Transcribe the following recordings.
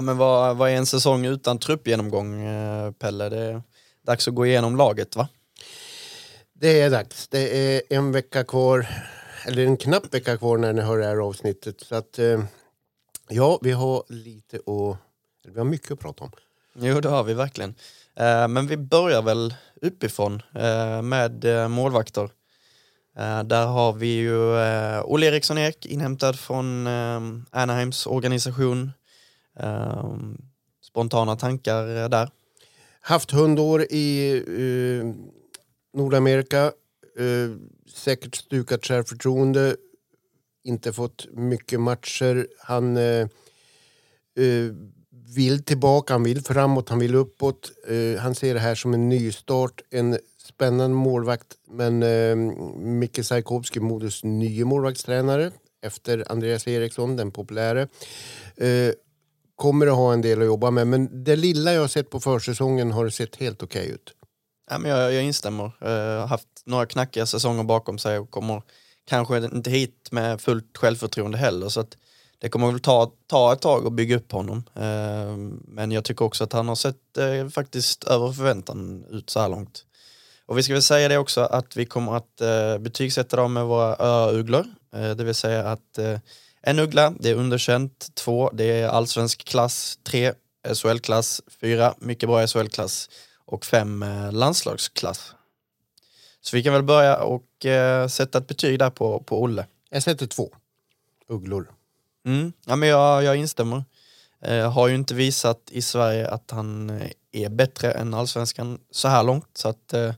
Ja, men vad, vad är en säsong utan truppgenomgång, eh, Pelle? Det är dags att gå igenom laget, va? Det är dags. Det är en vecka kvar, eller en knapp vecka kvar när ni hör det här avsnittet. Så att, eh, ja, vi har lite att, vi har mycket att prata om. Jo, det har vi verkligen. Eh, men vi börjar väl uppifrån med målvakter. Där har vi ju Olle Eriksson Ek inhämtad från Anaheims organisation. Ehm, spontana tankar där. Haft hundår i eh, Nordamerika. Eh, säkert stukat självförtroende. Inte fått mycket matcher. Han eh, eh vill tillbaka, han vill framåt, han vill uppåt. Eh, han ser det här som en nystart. En spännande målvakt. Men eh, Micke Sajkovski, Modos nye målvaktstränare efter Andreas Eriksson, den populäre. Eh, Kommer att ha en del att jobba med. Men det lilla jag har sett på försäsongen har det sett helt okej ut. Ja, men jag, jag instämmer. Eh, jag har haft några knackiga säsonger bakom sig och kommer kanske inte hit med fullt självförtroende heller. Så att det kommer väl ta, ta ett tag att bygga upp honom. Eh, men jag tycker också att han har sett eh, faktiskt över förväntan ut så här långt. Och vi ska väl säga det också att vi kommer att betygsätta dem med våra öuglor. Det vill säga att en uggla, det är underkänt. Två, det är allsvensk klass. Tre, SHL-klass. Fyra, mycket bra SHL-klass. Och fem, eh, landslagsklass. Så vi kan väl börja och eh, sätta ett betyg där på, på Olle. Jag sätter två ugglor. Mm. Ja, men jag, jag instämmer. Eh, har ju inte visat i Sverige att han eh, är bättre än allsvenskan så här långt. Så att eh,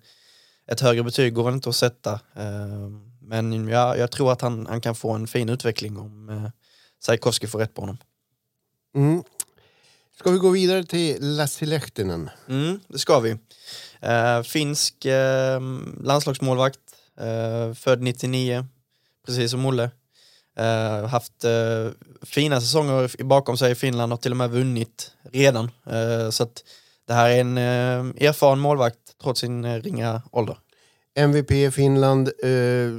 ett högre betyg går väl inte att sätta. Eh, men jag, jag tror att han, han kan få en fin utveckling om eh, Sajkovski får rätt på honom. Mm. Ska vi gå vidare till Lassi Lehtinen? Mm, det ska vi. Eh, finsk eh, landslagsmålvakt, eh, född 99, precis som Olle. Eh, haft eh, fina säsonger bakom sig i Finland och till och med vunnit redan. Eh, så att det här är en erfaren målvakt trots sin ringa ålder. MVP i Finland. Eh,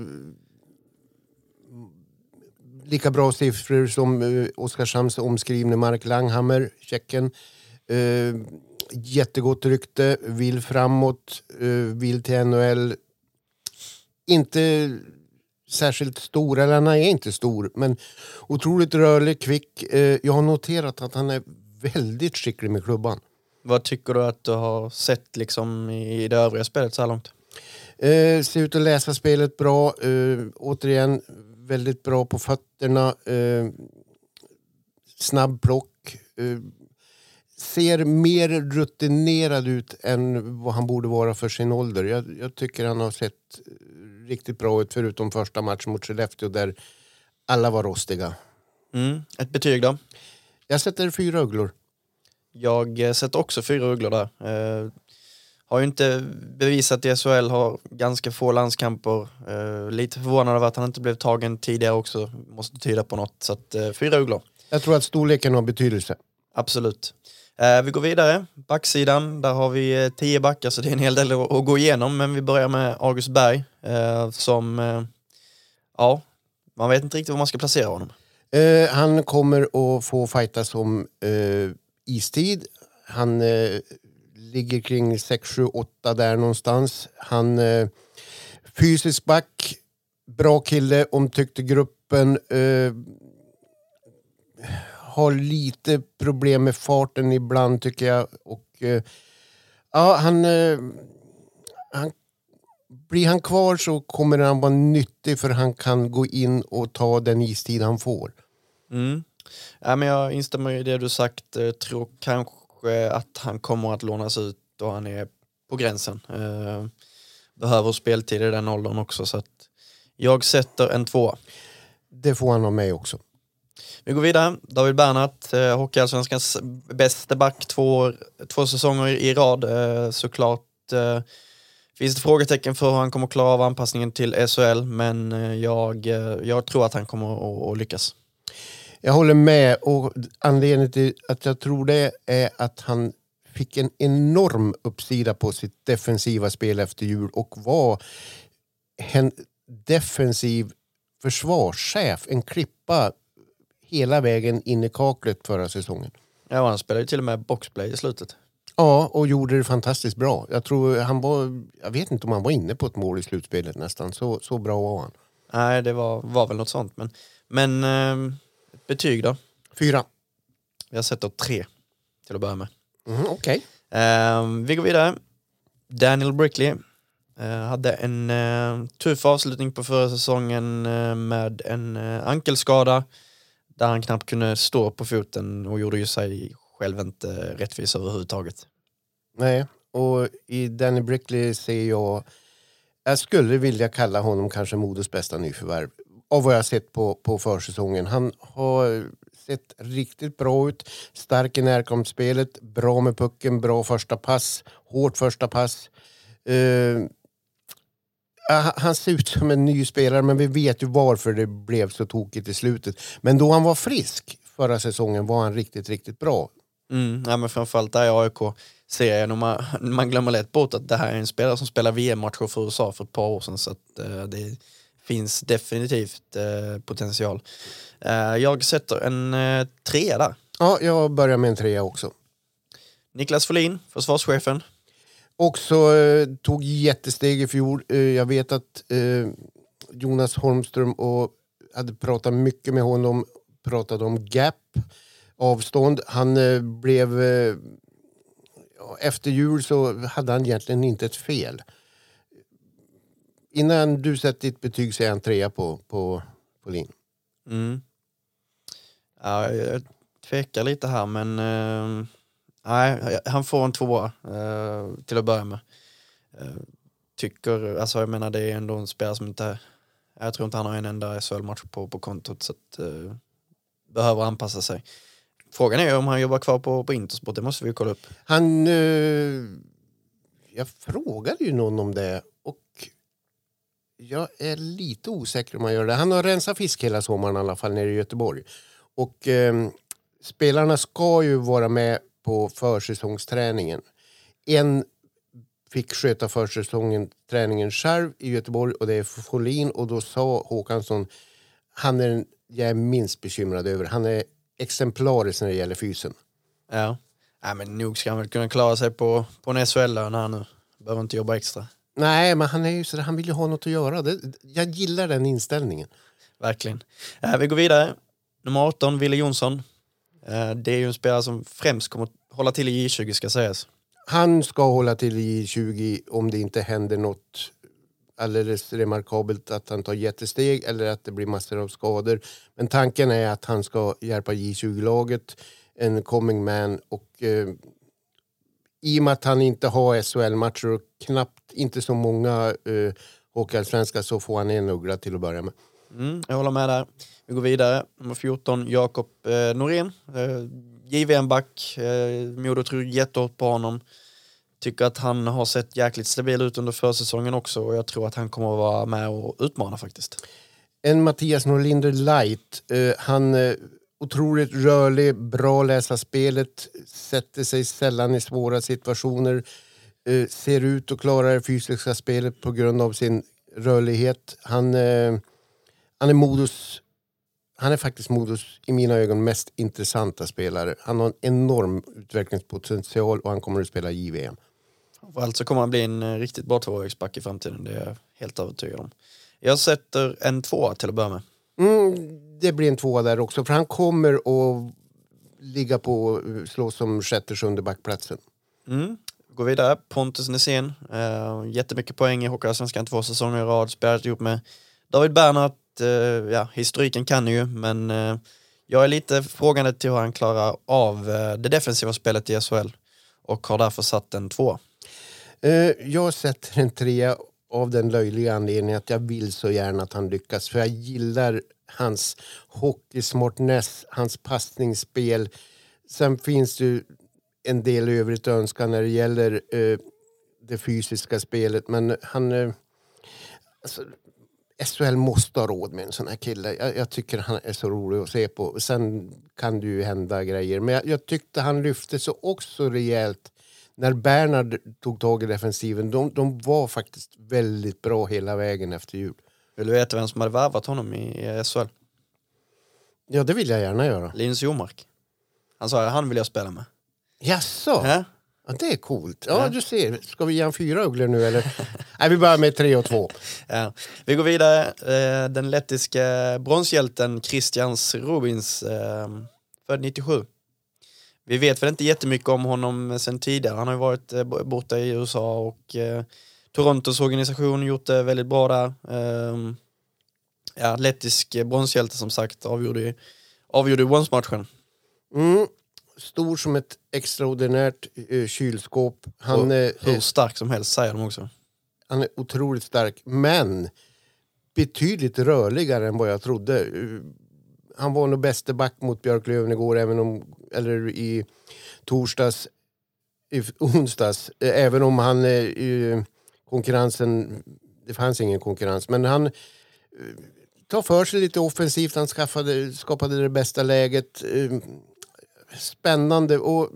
lika bra siffror som eh, Oskarshamns omskrivne Mark Langhammer, tjecken. Eh, jättegott rykte, vill framåt, eh, vill till NHL. Inte särskilt stor, eller han är inte stor, men otroligt rörlig, kvick. Eh, jag har noterat att han är väldigt skicklig med klubban. Vad tycker du att du har sett liksom i det övriga spelet så här långt? Eh, ser ut att läsa spelet bra. Eh, återigen, väldigt bra på fötterna. Eh, snabb plock. Eh, ser mer rutinerad ut än vad han borde vara för sin ålder. Jag, jag tycker han har sett riktigt bra ut förutom första matchen mot Skellefteå där alla var rostiga. Mm. Ett betyg då? Jag sätter fyra ugglor. Jag eh, sätter också fyra ugglor där. Eh, har ju inte bevisat i SHL, har ganska få landskamper. Eh, lite förvånad över att han inte blev tagen tidigare också. Måste tyda på något. Så att, eh, fyra ugglor. Jag tror att storleken har betydelse. Absolut. Eh, vi går vidare. Backsidan, där har vi eh, tio backar så det är en hel del att, att gå igenom. Men vi börjar med August Berg eh, som, eh, ja, man vet inte riktigt var man ska placera honom. Eh, han kommer att få fightas om eh, istid. Han ligger kring 6, 7, 8 där någonstans. Han eh, fysisk back, bra kille, Omtyckte gruppen. Eh, har lite problem med farten ibland tycker jag. Och, eh, ja, han, eh, han, blir han kvar så kommer han vara nyttig för han kan gå in och ta den istid han får. Mm. Ja, men jag instämmer i det du sagt. Jag tror kanske att han kommer att lånas ut då han är på gränsen. Eh, behöver speltid i den åldern också. Så att jag sätter en tvåa. Det får han av mig också. Vi går vidare. David Bernhardt, eh, Hockeyallsvenskans bästa back två, två säsonger i rad. Eh, såklart eh, finns det frågetecken för hur han kommer klara av anpassningen till SHL, men eh, jag, eh, jag tror att han kommer att, att lyckas. Jag håller med och anledningen till att jag tror det är att han fick en enorm uppsida på sitt defensiva spel efter jul och var en defensiv försvarschef, en klippa hela vägen in i kaklet förra säsongen. Ja, han spelade ju till och med boxplay i slutet. Ja, och gjorde det fantastiskt bra. Jag tror han var, jag vet inte om han var inne på ett mål i slutspelet nästan, så, så bra var han. Nej, det var, var väl något sånt. Men, men eh, betyg då? Fyra. Jag sätter tre till att börja med. Mm, Okej. Eh, vi går vidare. Daniel Brickley eh, hade en eh, tuff avslutning på förra säsongen eh, med en eh, ankelskada där han knappt kunde stå på foten och gjorde ju sig själv inte rättvis överhuvudtaget. Nej, och i Danny Brickley ser jag... Jag skulle vilja kalla honom kanske Modos bästa nyförvärv. Av vad jag har sett på, på försäsongen. Han har sett riktigt bra ut. Stark i närkampsspelet, bra med pucken, bra första pass, hårt första pass. Uh, han ser ut som en ny spelare, men vi vet ju varför det blev så tokigt i slutet. Men då han var frisk förra säsongen var han riktigt, riktigt bra. Mm, ja, men framförallt där i AIK-serien, och man, man glömmer lätt bort att det här är en spelare som spelar VM-matcher för USA för ett par år sedan, så att, uh, det finns definitivt eh, potential. Eh, jag sätter en eh, trea där. Ja, jag börjar med en trea också. Niklas Folin, försvarschefen. Också eh, tog jättesteg i fjol. Eh, jag vet att eh, Jonas Holmström och hade pratat mycket med honom, pratade om gap, avstånd. Han eh, blev... Efter jul så hade han egentligen inte ett fel. Innan du sätter ditt betyg så är han trea på, på, på Lin. Mm. Ja, jag tvekar lite här men eh, nej, han får en tvåa eh, till att börja med. Eh, tycker, alltså jag menar det är ändå en spelare som inte, jag tror inte han har en enda SHL-match på, på kontot så att eh, behöver anpassa sig. Frågan är om han jobbar kvar på, på Intersport, det måste vi kolla upp. Han... Eh, jag frågade ju någon om det och jag är lite osäker om han gör det. Han har rensat fisk hela sommaren i alla fall nere i Göteborg. Och eh, spelarna ska ju vara med på försäsongsträningen. En fick sköta försäsongen träningen själv i Göteborg och det är Folin och då sa Håkansson han är den jag är minst bekymrad över. Han är exemplarisk när det gäller fysen. Ja. ja men nog ska han väl kunna klara sig på, på en SHL-lön här nu. Behöver inte jobba extra. Nej, men han är ju så där, han vill ju ha något att göra. Det, jag gillar den inställningen. Verkligen. Eh, vi går vidare. Nummer 18, Wille Jonsson. Eh, det är ju en spelare som främst kommer att hålla till i J20 ska sägas. Han ska hålla till i 20 om det inte händer något alldeles remarkabelt att han tar jättesteg eller att det blir massor av skador. Men tanken är att han ska hjälpa J20-laget, en coming man och eh, i och med att han inte har SHL-matcher och knappt inte så många eh, hockeyallsvenska så får han en uggla till att börja med. Mm, jag håller med där. Vi går vidare. Nummer 14, Jakob eh, Norén. Eh, JVM-back. Eh, Modo tror jättehårt på honom. Tycker att han har sett jäkligt stabil ut under försäsongen också och jag tror att han kommer att vara med och utmana faktiskt. En Mattias Norlinder light. Eh, han är otroligt rörlig, bra läsa spelet, sätter sig sällan i svåra situationer. Eh, ser ut att klara det fysiska spelet på grund av sin rörlighet. Han, eh, han är Modos han är faktiskt Modos, i mina ögon, mest intressanta spelare. Han har en enorm utvecklingspotential och han kommer att spela JVM. Alltså kommer han bli en eh, riktigt bra tvåvägsback i framtiden, det är jag helt övertygad om. Jag sätter en tvåa till att börja med. Mm, det blir en tvåa där också, för han kommer att ligga på slå som sjätte, sjunde backplatsen. Mm. Går vidare, Pontus Nässén. Uh, jättemycket poäng i Hockeyallsvenskan två säsonger i rad, spelat ihop med David Bernhardt. Uh, ja, historiken kan ju, men uh, jag är lite frågande till hur han klarar av det defensiva spelet i SHL och har därför satt en tvåa. Eh, jag sätter en trea av den löjliga anledningen att jag vill så gärna att han lyckas. För jag gillar hans hockeysmartness, hans passningsspel. Sen finns det ju en del övrigt att önska när det gäller eh, det fysiska spelet. Men han... Eh, alltså, SHL måste ha råd med en sån här kille. Jag, jag, tycker han är så rolig att se på. Sen kan det ju hända grejer. Men jag, jag tyckte han lyfte sig också rejält när Bernhard tog tag i defensiven. De, de var faktiskt väldigt bra hela vägen efter jul. Vill du veta vem som hade värvat honom i SHL? Ja, det vill jag gärna göra. Linus Jomark. Han sa han vill jag spela med. Jaså? Ja? Ja, det är coolt. Ja, du ser. Ska vi ge han fyra ugglor nu eller? Nej, vi börjar med tre och två. Ja. Vi går vidare. Eh, den lettiska bronshjälten Christians Rubins, eh, född 97. Vi vet väl inte jättemycket om honom sen tidigare. Han har ju varit eh, borta i USA och Torontos organisation gjort det väldigt bra där. Ja, lettisk bronshjälte som sagt avgjorde, avgjorde Once-matchen. Mm stor som ett extraordinärt eh, kylskåp. Han, eh, hur stark som helst säger de också. Han är otroligt stark, men betydligt rörligare än vad jag trodde. Eh, han var nog bäste back mot Björklöven igår, även om, eller i torsdags, i onsdags. Eh, även om han, eh, konkurrensen, det fanns ingen konkurrens, men han tar för sig lite offensivt. Han skaffade, skapade det bästa läget spännande. Och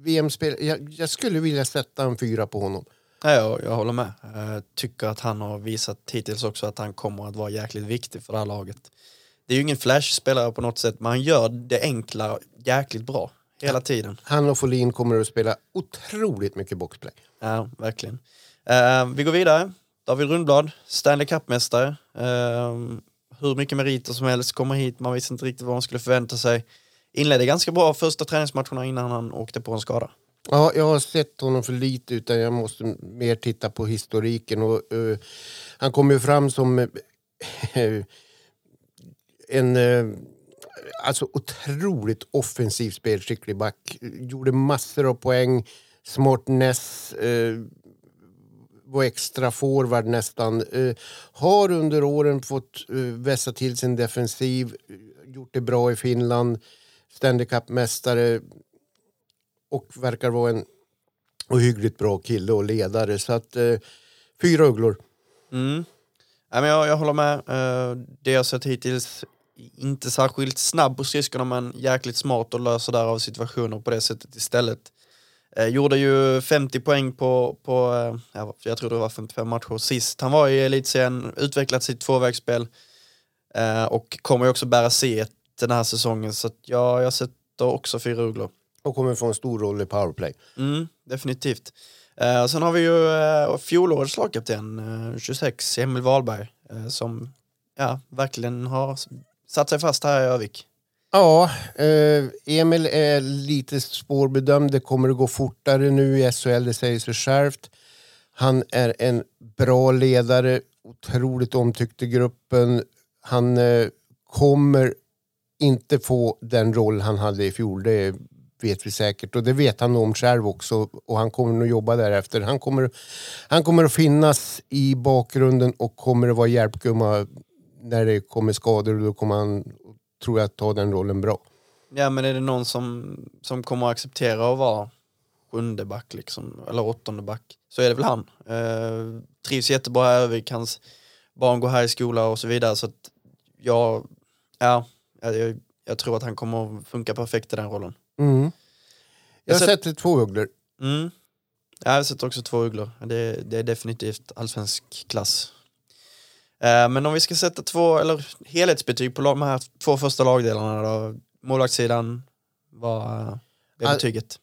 VM-spel, jag, jag, skulle vilja sätta en fyra på honom. Ja, jag, jag håller med. Jag tycker att han har visat hittills också att han kommer att vara jäkligt viktig för det här laget. Det är ju ingen flash-spelare på något sätt, men han gör det enkla jäkligt bra hela tiden. Han och Folin kommer att spela otroligt mycket boxplay. Ja, verkligen. Uh, vi går vidare. David Rundblad, Stanley Cup-mästare. Uh, hur mycket meriter som helst kommer hit, man visste inte riktigt vad man skulle förvänta sig inledde ganska bra första träningsmatcherna innan han åkte på en skada. Ja, jag har sett honom för lite utan jag måste mer titta på historiken. Och, uh, han kom ju fram som uh, en uh, alltså otroligt offensiv spelskicklig back. Gjorde massor av poäng, smartness, uh, var extra forward nästan. Eh, har under åren fått eh, vässa till sin defensiv, eh, gjort det bra i Finland Stanley Cup-mästare och verkar vara en ohyggligt bra kille och ledare. Så att fyra ugglor. Mm. Ja, men jag, jag håller med. Uh, det jag sett hittills, inte särskilt snabb på skridskorna men jäkligt smart och löser därav situationer på det sättet istället. Uh, gjorde ju 50 poäng på, på uh, jag tror det var 55 matcher sist. Han var i elitserien, utvecklat sitt tvåvägsspel och kommer ju också bära C1 den här säsongen. Så ja, jag sätter också fyra ugglor. Och kommer få en stor roll i powerplay. Mm, definitivt. Eh, sen har vi ju eh, fjolårets lagkapten, eh, 26, Emil Wahlberg, eh, som ja, verkligen har satt sig fast här i Övik. Ja, eh, Emil är lite svårbedömd. Det kommer att gå fortare nu i SHL, det säger sig självt. Han är en bra ledare, otroligt omtyckt i gruppen. Han eh, kommer inte få den roll han hade i fjol. Det vet vi säkert och det vet han om själv också och han kommer nog jobba därefter. Han kommer, han kommer att finnas i bakgrunden och kommer att vara hjälpgumma när det kommer skador och då kommer han, tror jag, ta den rollen bra. Ja men är det någon som, som kommer att acceptera att vara sjunde back liksom, eller åttonde back så är det väl han. Eh, trivs jättebra här i Övik, hans barn går här i skola och så vidare så att jag, ja jag, jag tror att han kommer att funka perfekt i den rollen. Mm. Jag, jag sätter två ugglor. Mm. Jag sätter också två ugglor. Det, det är definitivt allsvensk klass. Eh, men om vi ska sätta två, eller helhetsbetyg på de här två första lagdelarna då. Målvaktssidan, vad är betyget?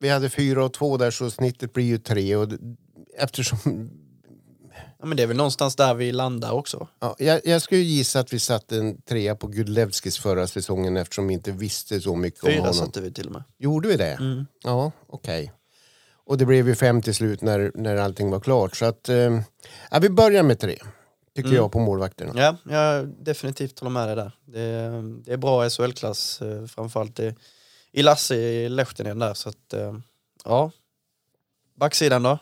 Vi hade fyra och två där så snittet blir ju tre och eftersom Ja, men det är väl någonstans där vi landar också. Ja, jag, jag skulle gissa att vi satte en trea på Gudlevskis förra säsongen eftersom vi inte visste så mycket Fyra om honom. Fyra satte vi till och med. Gjorde vi det? Mm. Ja, okej. Okay. Och det blev ju fem till slut när, när allting var klart. Så att, eh, ja, vi börjar med tre, tycker mm. jag, på målvakterna. Ja, jag definitivt håller med dig där. Det är, det är bra SHL-klass, eh, framförallt i, i Lasse i Lehtinen där. Så att, eh, ja. Backsidan då?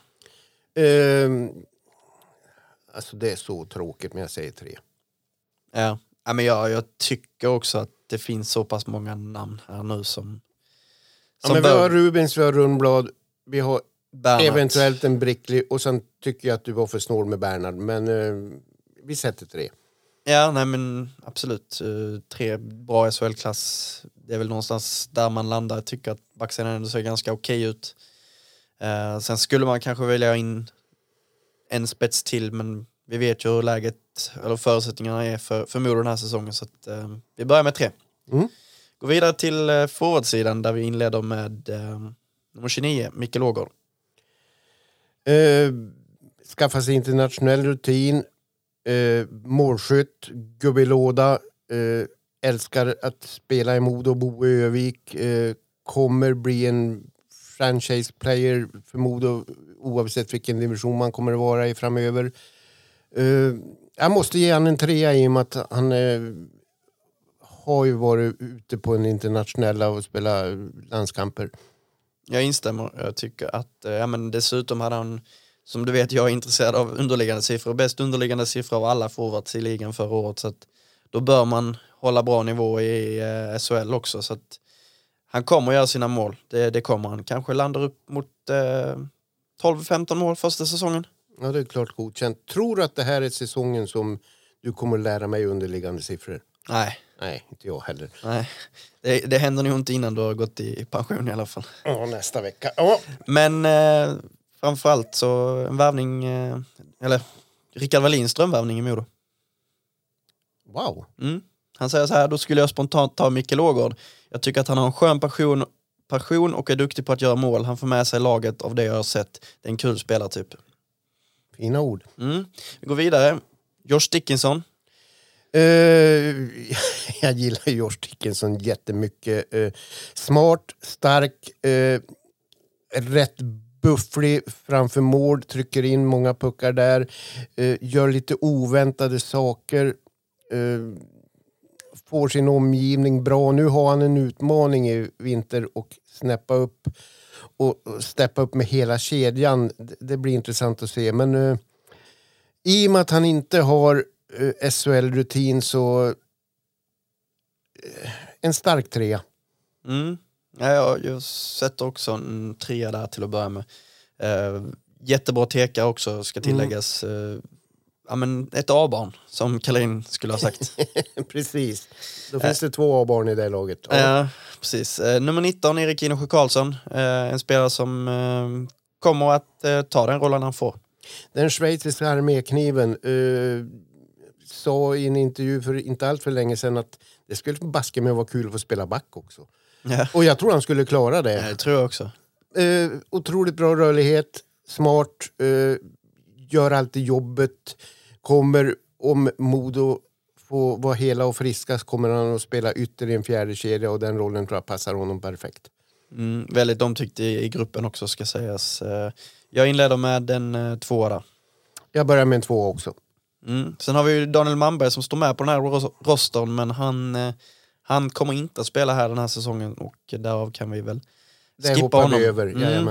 Eh, Alltså det är så tråkigt men jag säger tre. Ja, ja men jag, jag tycker också att det finns så pass många namn här nu som... Ja, men vi har Rubins, vi har Rundblad, vi har Bernhardt. eventuellt en Brickley och sen tycker jag att du var för snål med Bernhard. Men eh, vi sätter tre. Ja, nej men absolut. Eh, tre bra SHL-klass. Det är väl någonstans där man landar. Jag tycker att backsidan ändå ser ganska okej ut. Eh, sen skulle man kanske välja in en spets till, men vi vet ju hur läget, eller förutsättningarna är för, för Modo den här säsongen. Så att, eh, vi börjar med tre. Mm. Går vidare till eh, forwardsidan där vi inleder med nummer 29, Mikael Ågård. Eh, skaffa sig internationell rutin, eh, målskytt, gubbelåda, eh, älskar att spela i Modo och bo i Övik, eh, kommer bli en franchise player för Modo oavsett vilken division man kommer att vara i framöver. Eh, jag måste ge han en trea i och med att han eh, har ju varit ute på den internationella och spelat landskamper. Jag instämmer. Jag tycker att, eh, ja men dessutom hade han, som du vet, jag är intresserad av underliggande siffror. Bäst underliggande siffror av alla forwards i ligan förra året. Så att då bör man hålla bra nivå i eh, SHL också. Så att han kommer göra sina mål. Det, det kommer han. Kanske landar upp mot eh, 12-15 mål första säsongen. Ja, det är klart godkänt. Tror du att det här är säsongen som du kommer lära mig underliggande siffror? Nej, Nej, inte jag heller. nej. Det, det händer nog inte innan du har gått i pension i alla fall. Ja, nästa vecka. Ja. Men eh, framförallt så en värvning, eh, eller Rickard Wallins drömvärvning i Modo. Wow. Mm. Han säger så här, då skulle jag spontant ta Mikael Ågård. Jag tycker att han har en skön passion, passion och är duktig på att göra mål. Han får med sig laget av det jag har sett. Det är en kul spelartyp. Fina ord. Mm. Vi går vidare. Josh Dickinson. Eh, jag gillar Josh Dickinson jättemycket. Eh, smart, stark, eh, rätt bufflig framför mål, trycker in många puckar där, eh, gör lite oväntade saker, eh, får sin omgivning bra. Nu har han en utmaning i vinter och snäppa upp och steppa upp med hela kedjan. Det- Det blir intressant att se. Men eh, i och med att han inte har eh, SHL-rutin så eh, en stark trea. Mm. Ja, jag, jag sätter också en trea där till att börja med. Eh, jättebra teka också ska tilläggas. Eh, ja, men ett A-barn som Karin skulle ha sagt. Precis. Då finns det två A-barn i det laget. Ja. Ja, precis. Eh, nummer 19, Erik Inosjö Karlsson. Eh, en spelare som eh, kommer att eh, ta den rollen han får. Den schweiziska armékniven eh, sa i en intervju för inte allt för länge sedan att det skulle baske med vara kul att få spela back också. Ja, Och jag tror han skulle klara det. det tror jag också. Eh, otroligt bra rörlighet, smart, eh, gör alltid jobbet. Kommer, om Modo får vara hela och friska så kommer han att spela ytter i en fjärde kedja och den rollen tror jag passar honom perfekt. Mm, väldigt omtyckt i, i gruppen också ska sägas. Eh, jag inleder med en eh, tvåa där. Jag börjar med en två också. Mm. Sen har vi ju Daniel Malmberg som står med på den här ros- rostern men han, eh, han kommer inte att spela här den här säsongen och därav kan vi väl Det skippa hoppar honom. vi över. Mm.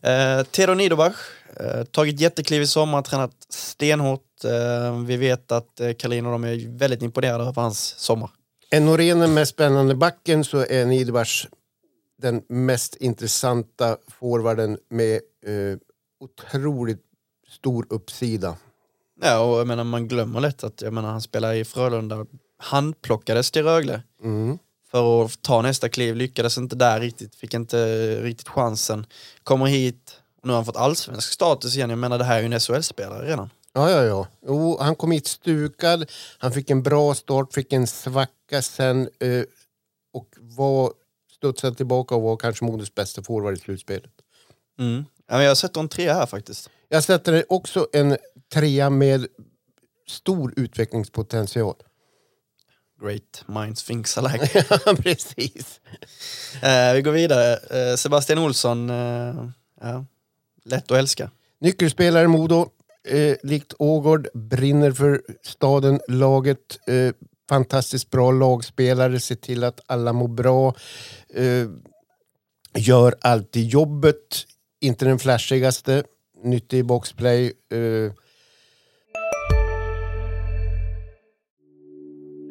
Eh, Theodor Niederbach, eh, tagit jättekliv i sommar, tränat stenhårt. Eh, vi vet att eh, Kalin och de är väldigt imponerade över hans sommar. Är Norén den mest spännande backen så är Niederbach den mest intressanta forwarden med eh, otroligt stor uppsida. Ja, och jag menar, man glömmer lätt att jag menar, han spelar i Frölunda, han plockades till Rögle Mm. för att ta nästa kliv, lyckades inte där riktigt, fick inte riktigt chansen. Kommer hit, och nu har han fått allsvensk status igen, jag menar det här är ju en SHL-spelare redan. Ja, ja, ja. Jo, han kom hit stukad, han fick en bra start, fick en svacka sen eh, och var, studsade tillbaka och var kanske Modos bästa forward i slutspelet. Mm. Ja, men jag sätter en trea här faktiskt. Jag sätter också en trea med stor utvecklingspotential. Great minds thinks alike. Ja, precis. Eh, vi går vidare. Eh, Sebastian Olsson, eh, ja, lätt att älska. Nyckelspelare Modo, eh, likt Ågård, brinner för staden, laget. Eh, fantastiskt bra lagspelare, ser till att alla mår bra. Eh, gör alltid jobbet, inte den flashigaste, nyttig i boxplay.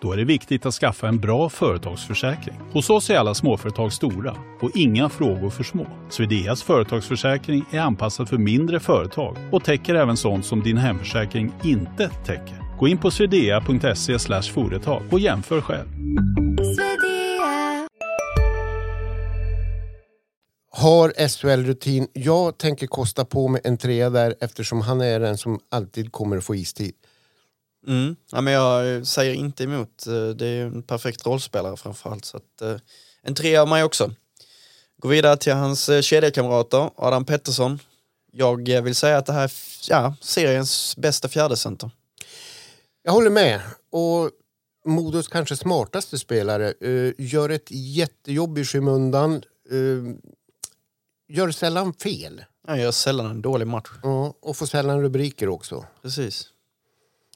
Då är det viktigt att skaffa en bra företagsförsäkring. Hos oss är alla småföretag stora och inga frågor för små. Swedeas företagsförsäkring är anpassad för mindre företag och täcker även sånt som din hemförsäkring inte täcker. Gå in på swedea.se företag och jämför själv. Har SHL-rutin. Jag tänker kosta på mig en trea där eftersom han är den som alltid kommer att få istid. Mm. Ja, men jag säger inte emot. Eh, Det är en perfekt rollspelare framförallt. Så att, eh, en trea av mig också. Går vidare till hans eh, kedjekamrater, Adam Pettersson. Jag vill säga att det här är ja, seriens bästa fjärdecenter. Jag håller med. Och Modos kanske smartaste spelare eh, gör ett jättejobb i skymundan. Eh, gör sällan fel. Han gör sällan en dålig match. Ja, och får sällan rubriker också. Precis.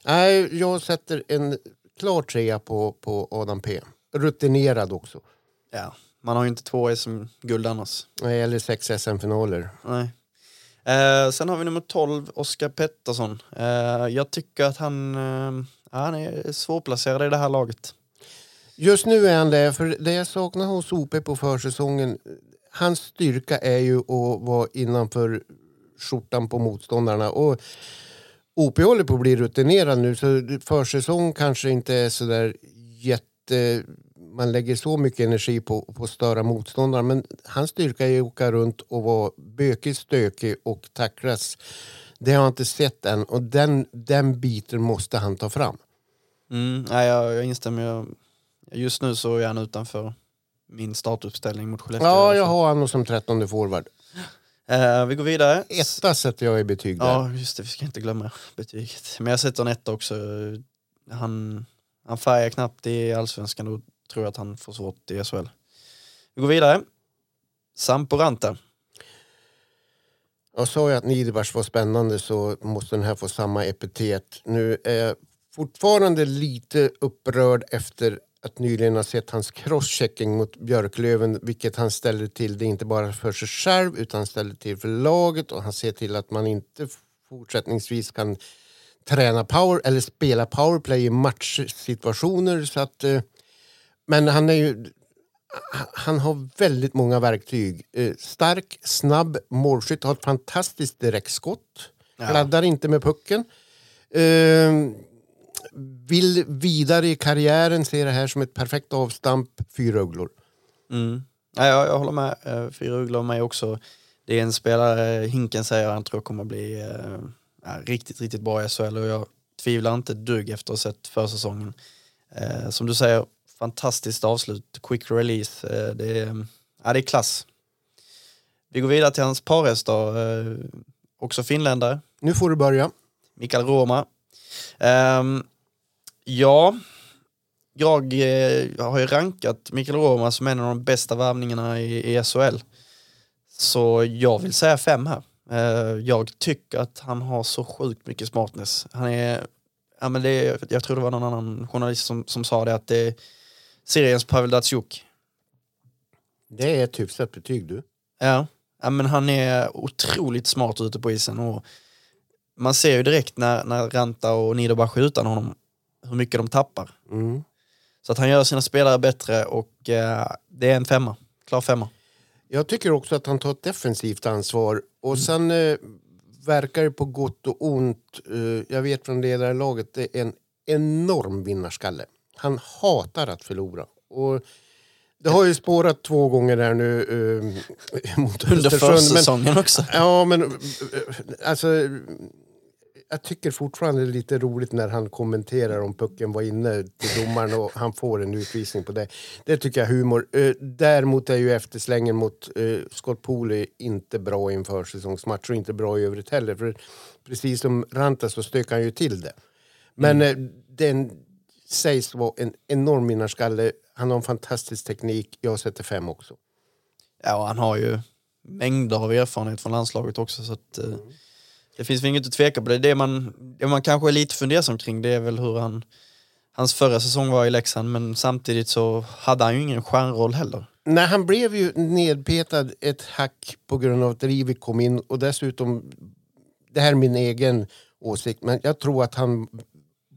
Nej, jag sätter en klar trea på, på Adam P. Rutinerad också. Ja, man har ju inte två SM-guld annars. Nej, Eller sex SM-finaler. Nej. Eh, sen har vi nummer 12, Oskar Pettersson. Eh, jag tycker att han, eh, han är svårplacerad i det här laget. Just nu är han det, för det jag saknar hos OP på försäsongen, hans styrka är ju att vara innanför skjortan på motståndarna. Och OP håller på att bli rutinerad nu, så försäsong kanske inte är så där jätte... Man lägger så mycket energi på, på att störa motståndaren, men hans styrka är att åka runt och vara bökig, stökig och tacklas. Det har jag inte sett än och den, den biten måste han ta fram. Mm, nej, jag, jag instämmer. Jag, just nu så är han utanför min startuppställning mot Skellefteå. Ja, jag har honom som trettonde forward. Eh, vi går vidare. Etta sätter jag i betyg där. Ja, just det. Vi ska inte glömma betyget. Men jag sätter en etta också. Han, han färgar knappt i allsvenskan och tror jag att han får svårt i SHL. Vi går vidare. Sampo Ranta. Jag sa ju att Niederbach var spännande så måste den här få samma epitet. Nu är jag fortfarande lite upprörd efter att nyligen ha sett hans crosschecking mot Björklöven vilket han ställer till det inte bara för sig själv utan ställer till för laget och han ser till att man inte fortsättningsvis kan träna power eller spela powerplay i matchsituationer. Så att, eh, men han är ju han har väldigt många verktyg. Eh, stark, snabb målskytt, har ett fantastiskt direktskott. Ja. Kladdar inte med pucken. Vill vidare i karriären, ser det här som ett perfekt avstamp, fyra ugglor. Mm. Ja, jag, jag håller med. Eh, Fyra ugglor mig också. Det är en spelare, Hinken säger han tror kommer bli eh, riktigt, riktigt bra i SHL och jag tvivlar inte dugg efter att ha sett försäsongen. Eh, som du säger, fantastiskt avslut, quick release. Eh, det, är, ja, det är klass. Vi går vidare till hans parhästar, eh, också finländare. Nu får du börja. Mikael Roma. Ehm, ja, jag eh, har ju rankat Mikael Roma som en av de bästa värvningarna i, i SHL. Så jag vill säga fem här. Eh, jag tycker att han har så sjukt mycket smartness. Han är, ja, men det jag tror det var någon annan journalist som, som sa det att det är seriens Pavel Datsjuk. Det är ett hyfsat betyg du. Ja. ja, men han är otroligt smart ute på isen och man ser ju direkt när, när Ranta och Niederbach är utan honom hur mycket de tappar. Mm. Så att han gör sina spelare bättre och eh, det är en femma. Klar femma. Jag tycker också att han tar ett defensivt ansvar. Och sen eh, verkar det på gott och ont. Eh, jag vet från ledarlaget, det är en enorm vinnarskalle. Han hatar att förlora. Och det har ju spårat två gånger där nu eh, mot Under försäsongen också. ja, men eh, alltså... Jag tycker fortfarande det är lite roligt när han kommenterar om pucken var inne till domaren och han får en utvisning på det. Det tycker jag är humor. Eh, däremot är ju efterslängen mot eh, Scott Pooley inte bra i en försäsongsmatch och inte bra i övrigt heller. För precis som Ranta så stökar han ju till det. Men eh, den sägs vara en enorm vinnarskalle. Han har en fantastisk teknik. Jag sätter fem också. Ja, han har ju mängder av erfarenhet från landslaget också. Så att, eh, Det finns väl inget att tveka på. Det, det, man, det man kanske är lite fundersam kring det är väl hur han, hans förra säsong var i Leksand men samtidigt så hade han ju ingen stjärnroll heller. Nej, han blev ju nedpetad ett hack på grund av att Rivik kom in och dessutom, det här är min egen åsikt, men jag tror att han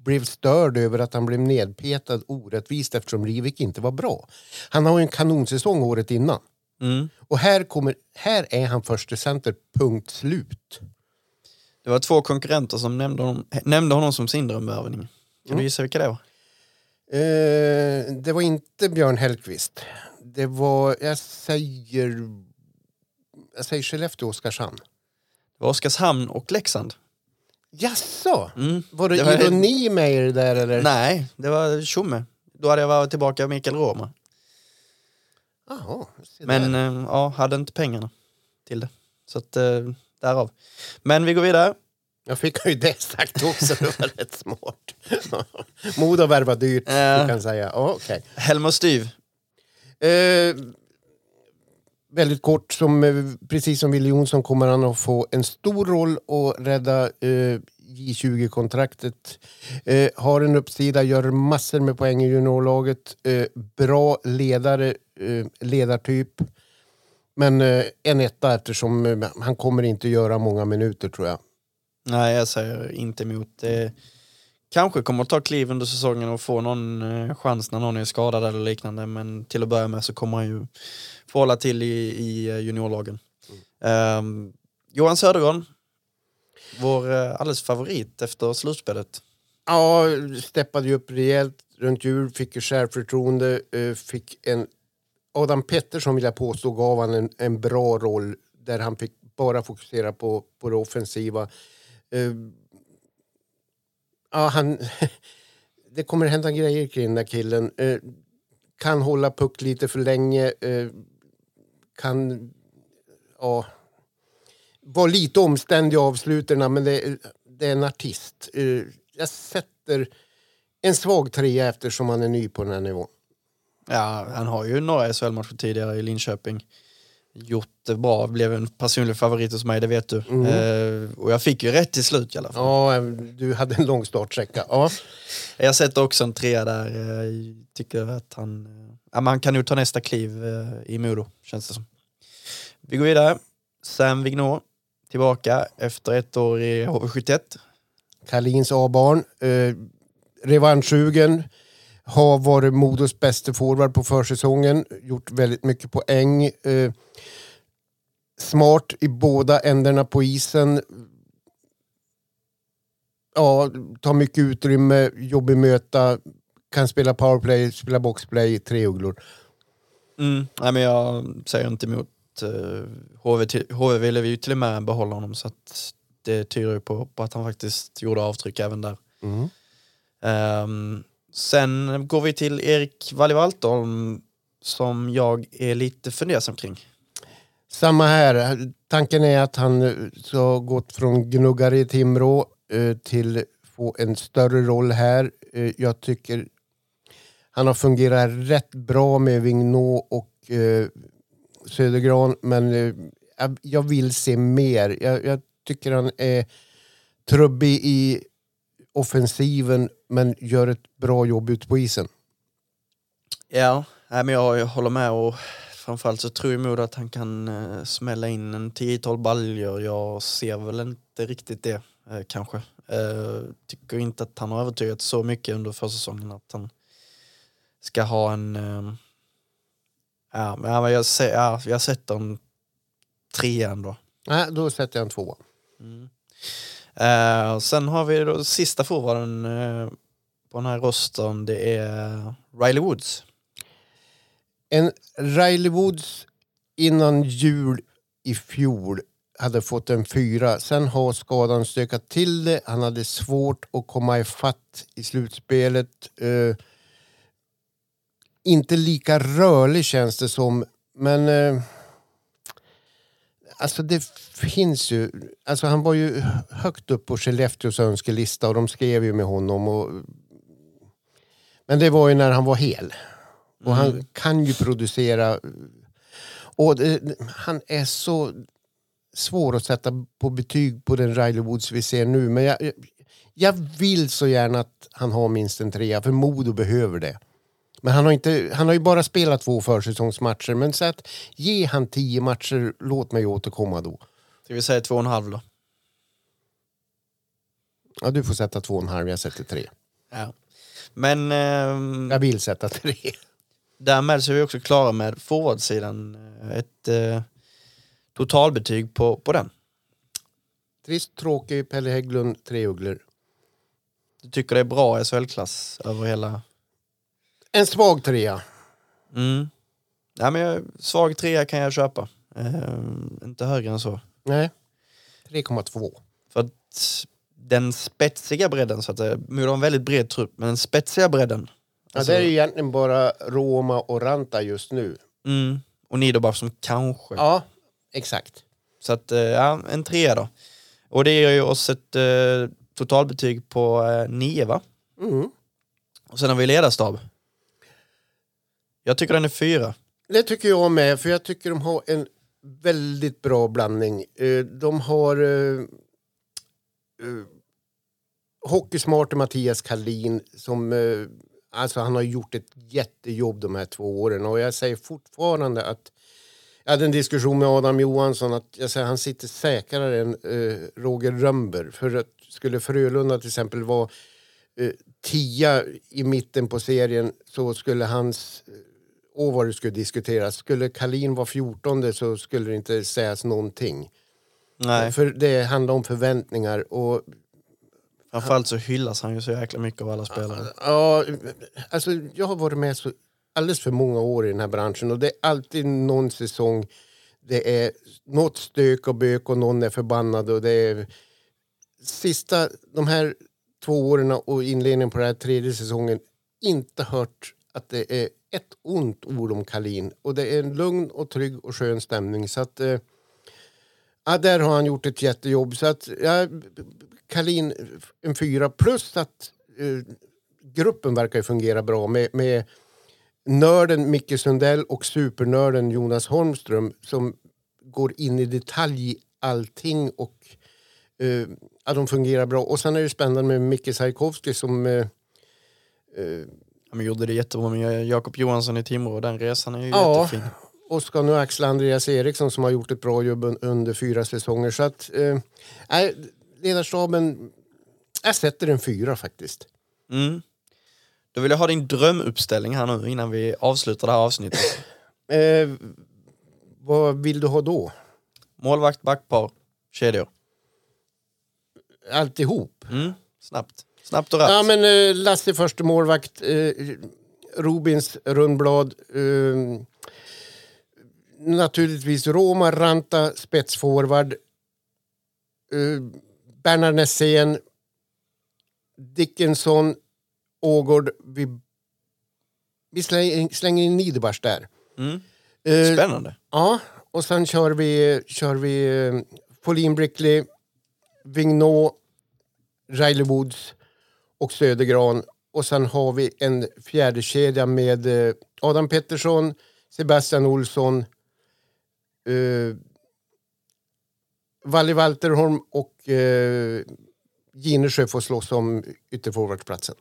blev störd över att han blev nedpetad orättvist eftersom Rivik inte var bra. Han har ju en kanonsäsong året innan. Mm. Och här, kommer, här är han första center, punkt slut. Det var två konkurrenter som nämnde honom, nämnde honom som sin drömvärvning. Kan Mm. du gissa vilka det var? Eh, det var inte Björn Hellkvist. Det var, jag säger, jag säger Skellefteå Oskarshamn. Det var Oskarshamn och Leksand. Jaså? Mm. Var det, Det var- ironi med er där eller? Nej, det var Tjomme. Då hade jag varit tillbaka Mikael Roma. Jaha, Men eh, ja, hade inte pengarna till det. Så att eh, därav. Men vi går vidare. Jag fick ju det sagt också, det var rätt smart. Modo värvar dyrt, Ja. du kan säga. Ja, okej. Helmer Styv. Eh, väldigt kort, som, eh, precis som Wille Jonsson kommer han att få en stor roll och rädda eh, J20-kontraktet. Eh, har en uppsida, gör massor med poäng i juniorlaget. Eh, bra ledare, eh, ledartyp. Men eh, en etta eftersom eh, han kommer inte göra många minuter tror jag. Nej, jag säger inte emot. Det kanske kommer att ta kliv under säsongen och få någon eh, chans när någon är skadad eller liknande. Men till att börja med så kommer han ju få hålla till i, i eh, juniorlagen. Ehm, Johan Södergran. Vår eh, alldeles favorit efter slutspelet. Ja, steppade ju upp rejält runt jul, fick ju självförtroende, eh, fick en... Adam Pettersson vill jag påstå gav han en, en bra roll där han fick bara fokusera på, på det offensiva. Uh, ja, han... Det kommer hända grejer kring den där killen. Uh, kan hålla puck lite för länge. Uh, kan... Ja... Var lite omständig i avslutarna, men det, det är en artist. Jag sätter en svag trea eftersom han är ny på den här nivån. Ja, han har ju några SHL-matcher tidigare i Linköping. Gjort det bra, blev en personlig favorit hos mig, det vet du. Eh, och jag fick ju rätt till slut i alla fall. Ja, du hade en lång startsträcka. Ja. Jag sätter också en trea där. Jag tycker att han, eh, ja, men han kan nog ta nästa kliv eh, i Modo, känns det som. Vi går vidare. Sam Vignot, tillbaka efter ett år i HV71. Karlins A-barn. Eh, revanschsugen. Har varit Modos bästa forward på försäsongen. Gjort väldigt mycket poäng. Eh, smart i båda ändarna på isen. Ja, tar mycket utrymme, jobbig möta. Kan spela powerplay, spela boxplay, tre ugglor. Mm. Nej, men jag säger inte emot. HV, till, HV ville vi ju till och med behålla honom så att det tyder ju på, på att han faktiskt gjorde avtryck även där. Mm. Ehm, sen går vi till Erik Walli-Waltholm som jag är lite fundersam kring. Samma här. Tanken är att han eh, ska gått från gnuggare i Timrå eh, till få en större roll här. Eh, jag tycker han har fungerat rätt bra med Vignå och eh, Södergran men eh, jag- jag vill se mer. Jag, jag tycker han är trubbig i offensiven men gör ett bra jobb ute på isen. Ja, nej, men jag, jag håller med och framförallt så tror jag att han kan uh, smälla in en 10-12 baljor. Jag ser väl inte riktigt det eh, kanske. Eh, tycker inte att han har övertygat så mycket under försäsongen att han ska ha en... eh, ja, men ja, jag, ja, jag sätter en trea ändå. Nej, då sätter jag en tvåa. Mm. Uh, sen har vi då sista forwarden uh, på den här rostern. Det är Riley Woods. En Riley Woods innan jul i fjol hade fått en fyra. Sen har skadan stökat till det. Han hade svårt att komma ifatt i slutspelet. Uh, inte lika rörlig känns det som. Men alltså det finns ju... Alltså han var ju högt upp på Skellefteås önskelista och de skrev ju med honom. Och, men det var ju när han var hel. Och han kan ju producera. Och det, han är så svår att sätta på betyg på den Riley Woods vi ser nu. Men jag, jag vill så gärna att han har minst en trea, för Modo behöver det. Men han har, inte, han har ju bara spelat två försäsongsmatcher. Men så att ge han tio matcher, låt mig återkomma då. Ska vi säga två och en halv då? Ja, du får sätta två och en halv, jag sätter tre. Ja. Men ehm, Jag vill sätta tre. därmed så är vi också klara med forwardsidan. Ett eh, totalbetyg på, på den. Trist, tråkig, Pelle Hägglund, tre ugglor. Du tycker det är bra SHL-klass över hela... En svag trea. Mm. Ja, men jag, svag trea kan jag köpa. Ehm, inte högre än så. Nej. 3,2. För att den spetsiga bredden så att säga, Modo har en väldigt bred trupp, men den spetsiga bredden. Ja, alltså- det är ju egentligen bara Roma och Ranta just nu. Mm, och Niederbach som kanske. Ja, exakt. Så att, eh, ja, en trea då. Och det ger ju oss ett eh, totalbetyg på eh, nio va? Mm. Och sen har vi ledarstab. Jag tycker den är fyra. Det tycker jag med, för jag tycker de har en väldigt bra blandning. Eh, de har eh, eh, uh, uh, hockeysmarte Mattias Kallin som uh, alltså han har gjort ett jättejobb de här två åren och jag säger fortfarande att jag hade en diskussion med Adam Johansson att jag säger han sitter säkrare än Roger Rönnberg för att skulle Frölunda till exempel vara eh, tia i mitten på serien så skulle hans och vad det skulle diskuteras. Skulle Kalin vara 14 så skulle det inte sägas någonting. Nej, För det handlar om förväntningar. Och, framförallt så hyllas han ju så jäkla mycket av alla spelare. ja, alltså, jag har varit med så alldeles för många år i den här branschen och det är alltid någon säsong det är något stök och bök och någon är förbannad. Och det är, sista, de här två åren och inledningen på den här tredje säsongen inte hört att det är ett ont ord om Kalin. Och det är en lugn och trygg och skön stämning. Så att, eh, ja, där har han gjort ett jättejobb. Så att, ja, Kalin en fyra plus att eh, gruppen verkar ju fungera bra med, med nörden Micke Sundell och supernörden Jonas Holmström som går in i detalj i allting och eh, ja, de fungerar bra. Och sen är det spännande med Micke Sajkovski som eh, eh han gjorde det jättebra med Jakob Johansson i Timrå. Den resan är ju Ja. jättefin. och ska nu axla Andreas Eriksson som har gjort ett bra jobb un- under fyra säsonger. Så att, eh, ledarstaben, jag sätter en fyra faktiskt. Mm. Då vill jag ha din drömuppställning här nu innan vi avslutar det här avsnittet. Eh, vad vill du ha då? Målvakt, backpar, kedjor. Alltihop? Mm. Snabbt. Snabbt och rätt. Ja, men eh, Lasse första målvakt, eh, Robins rundblad. Eh, naturligtvis Roma, Ranta, spetsforward. Eh, Bernhard Nässén, Dickinson, Ågård. Vi, vi slänger, slänger in Niederbach där. Mm. Eh, Spännande. Ja, och sen kör vi, kör vi eh, Pauline Brickley, Vignot, Riley Woods och Södergran. Och sen har vi en fjärde kedja med eh, Adam Pettersson, Sebastian Olsson, eh, Valle Walterholm och eh, Ginesjö får slåss om ytterforwardsplatsen.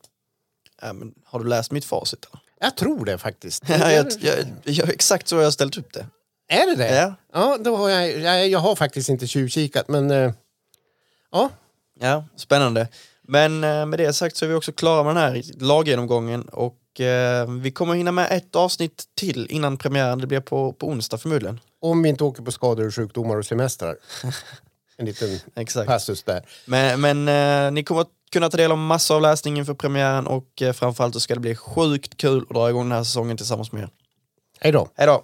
Ja, men har du läst mitt facit? Eller? Jag tror det faktiskt. Ja, jag, jag, jag, exakt så har jag ställt upp det. Är det det? Ja. Ja, då har jag, jag, jag har faktiskt inte tjuvkikat men eh, ja. Ja, spännande. Men eh, med det sagt så är vi också klara med den här laggenomgången och eh, vi kommer hinna med ett avsnitt till innan premiären. Det blir på, på onsdag förmodligen. Om vi inte åker på skador, sjukdomar och semestrar. En liten Exakt. passus där. Men, men eh, ni kommer kunna ta del av massor av läsning inför premiären och eh, framförallt så ska det bli sjukt kul att dra igång den här säsongen tillsammans med er. Hej då. Hej då!